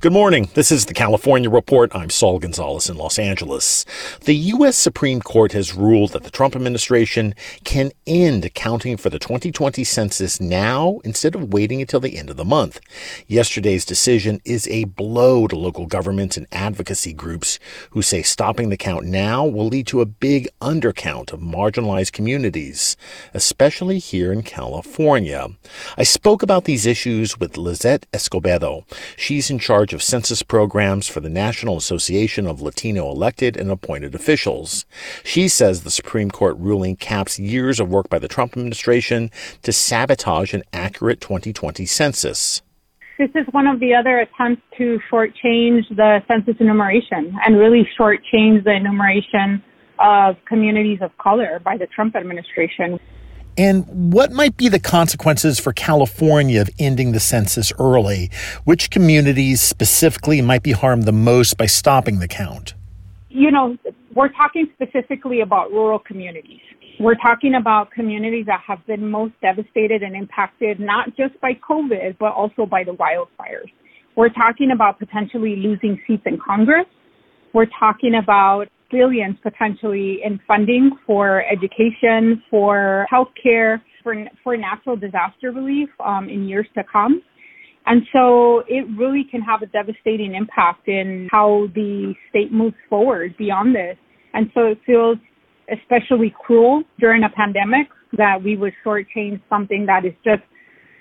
Good morning. This is the California Report. I'm Saul Gonzalez in Los Angeles. The U.S. Supreme Court has ruled that the Trump administration can end counting for the 2020 census now instead of waiting until the end of the month. Yesterday's decision is a blow to local governments and advocacy groups who say stopping the count now will lead to a big undercount of marginalized communities, especially here in California. I spoke about these issues with Lizette Escobedo. She's in charge charge of census programs for the National Association of Latino elected and appointed officials. She says the Supreme Court ruling caps years of work by the Trump administration to sabotage an accurate 2020 census. This is one of the other attempts to shortchange the census enumeration and really shortchange the enumeration of communities of color by the Trump administration. And what might be the consequences for California of ending the census early? Which communities specifically might be harmed the most by stopping the count? You know, we're talking specifically about rural communities. We're talking about communities that have been most devastated and impacted not just by COVID, but also by the wildfires. We're talking about potentially losing seats in Congress. We're talking about billions potentially in funding for education, for healthcare, for for natural disaster relief um, in years to come. And so it really can have a devastating impact in how the state moves forward beyond this. And so it feels especially cruel during a pandemic that we would shortchange something that is just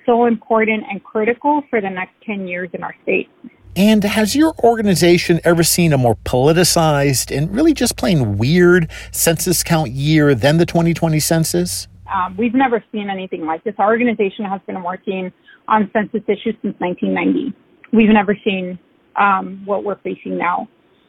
so important and critical for the next 10 years in our state. And has your organization ever seen a more politicized and really just plain weird census count year than the 2020 census? Um, we've never seen anything like this. Our organization has been working on census issues since 1990. We've never seen um, what we're facing now.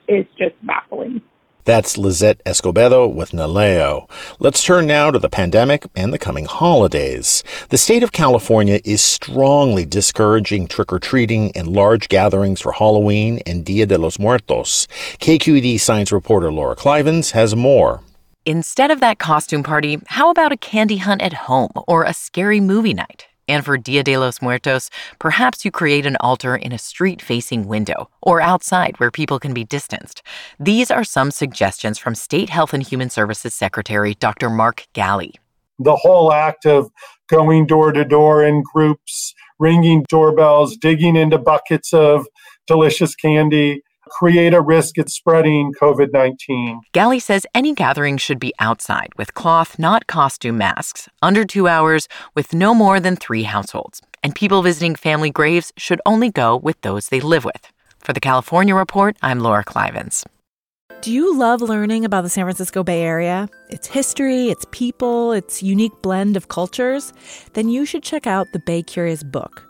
Is just baffling. That's Lizette Escobedo with NALEO. Let's turn now to the pandemic and the coming holidays. The state of California is strongly discouraging trick-or-treating and large gatherings for Halloween and Dia de los Muertos. KQED science reporter Laura Klivans has more. Instead of that costume party, how about a candy hunt at home or a scary movie night? And for Dia de los Muertos, perhaps you create an altar in a street facing window or outside where people can be distanced. These are some suggestions from State Health and Human Services Secretary Dr. Mark Ghaly. The whole act of going door to door in groups, ringing doorbells, digging into buckets of delicious candy, create a risk at spreading COVID 19. Ghaly says any gathering should be outside with cloth, not costume masks, under two hours, with no more than three households. And people visiting family graves should only go with those they live with. For the California Report, I'm Laura Klivans. Do you love learning about the San Francisco Bay Area? Its history, its people, its unique blend of cultures? Then you should check out the Bay Curious book.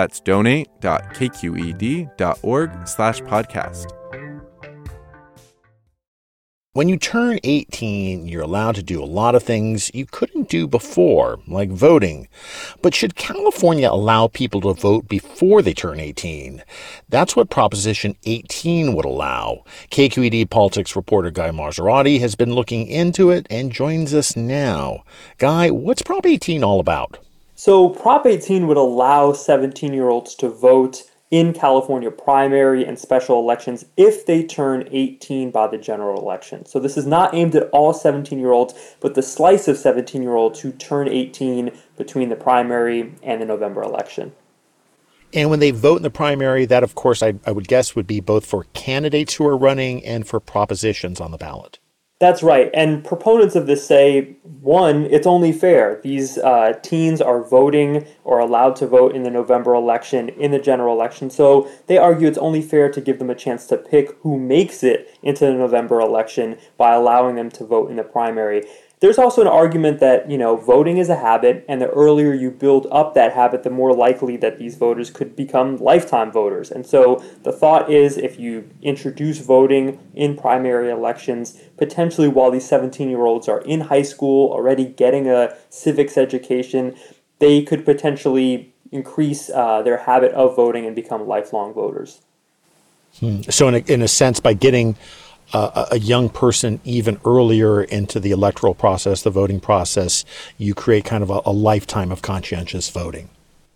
That's donate.kqed.org slash podcast. When you turn 18, you're allowed to do a lot of things you couldn't do before, like voting. But should California allow people to vote before they turn 18? That's what Proposition 18 would allow. KQED politics reporter Guy Marzorati has been looking into it and joins us now. Guy, what's Prop 18 all about? So, Prop 18 would allow 17 year olds to vote in California primary and special elections if they turn 18 by the general election. So this is not aimed at all 17 year olds, but the slice of 17 year olds who turn 18 between the primary and the November election. And when they vote in the primary, that of course I, I would guess would be both for candidates who are running and for propositions on the ballot. That's right. And proponents of this say one, it's only fair. These uh, teens are voting or allowed to vote in the November election, in the general election. So they argue it's only fair to give them a chance to pick who makes it into the November election by allowing them to vote in the primary. There's also an argument that, you know, voting is a habit, and the earlier you build up that habit, the more likely that these voters could become lifetime voters. And so the thought is if you introduce voting in primary elections, potentially while these 17 year olds are in high school, already getting a civics education, they could potentially increase uh, their habit of voting and become lifelong voters. Hmm. So, in a, in a sense, by getting uh, a young person even earlier into the electoral process, the voting process, you create kind of a, a lifetime of conscientious voting.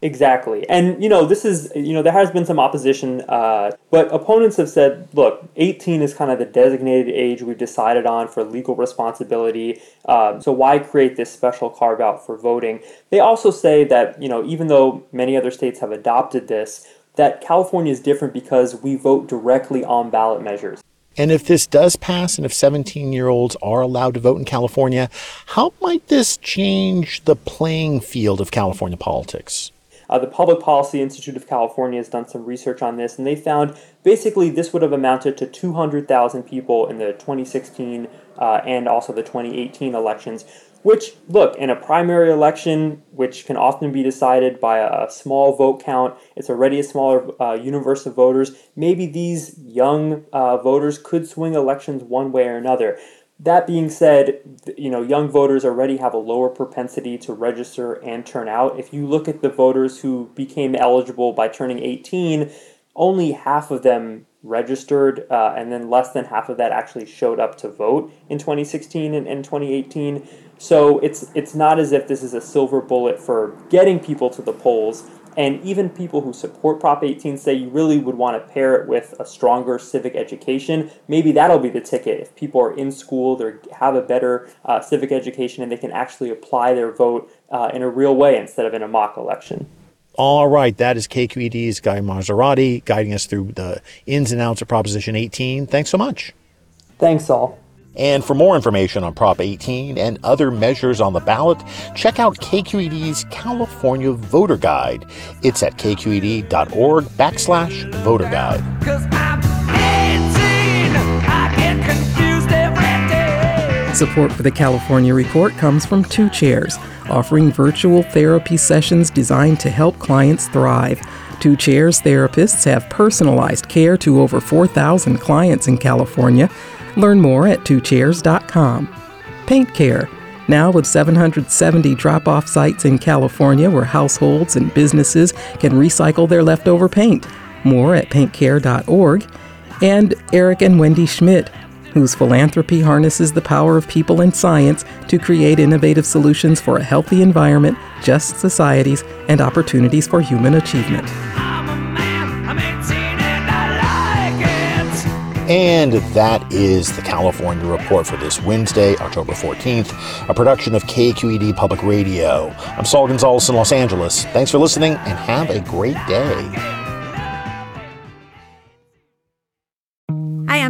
Exactly. And, you know, this is, you know, there has been some opposition, uh, but opponents have said, look, 18 is kind of the designated age we've decided on for legal responsibility. Uh, so why create this special carve out for voting? They also say that, you know, even though many other states have adopted this, that California is different because we vote directly on ballot measures. And if this does pass and if 17 year olds are allowed to vote in California, how might this change the playing field of California politics? Uh, the Public Policy Institute of California has done some research on this, and they found basically this would have amounted to 200,000 people in the 2016 uh, and also the 2018 elections. Which, look, in a primary election, which can often be decided by a, small vote count, it's already a smaller uh, universe of voters. Maybe these young uh, voters could swing elections one way or another. That being said, you know, young voters already have a lower propensity to register and turn out. If you look at the voters who became eligible by turning 18, only half of them registered, uh, and then less than half of that actually showed up to vote in 2016 and, and 2018. So it's it's not as if this is a silver bullet for getting people to the polls. And even people who support Prop 18 say you really would want to pair it with a stronger civic education. Maybe that'll be the ticket. If people are in school, they have a better uh, civic education, and they can actually apply their vote uh, in a real way instead of in a mock election. All right, that is KQED's Guy Marzorati guiding us through the ins and outs of Proposition 18. Thanks so much. Thanks, all. And for more information on Prop 18 and other measures on the ballot, check out KQED's California Voter Guide. It's at kqed.org backslash voter guide. Support for the California Report comes from Two Chairs, offering virtual therapy sessions designed to help clients thrive. Two Chairs therapists have personalized care to over 4,000 clients in California Learn more at twochairs.com. Paint Care, now with 770 drop off sites in California where households and businesses can recycle their leftover paint. More at paintcare.org. And Eric and Wendy Schmidt, whose philanthropy harnesses the power of people and science to create innovative solutions for a healthy environment, just societies, and opportunities for human achievement. And that is the California Report for this Wednesday, October 14th, a production of KQED Public Radio. I'm Saul Gonzalez in Los Angeles. Thanks for listening and have a great day.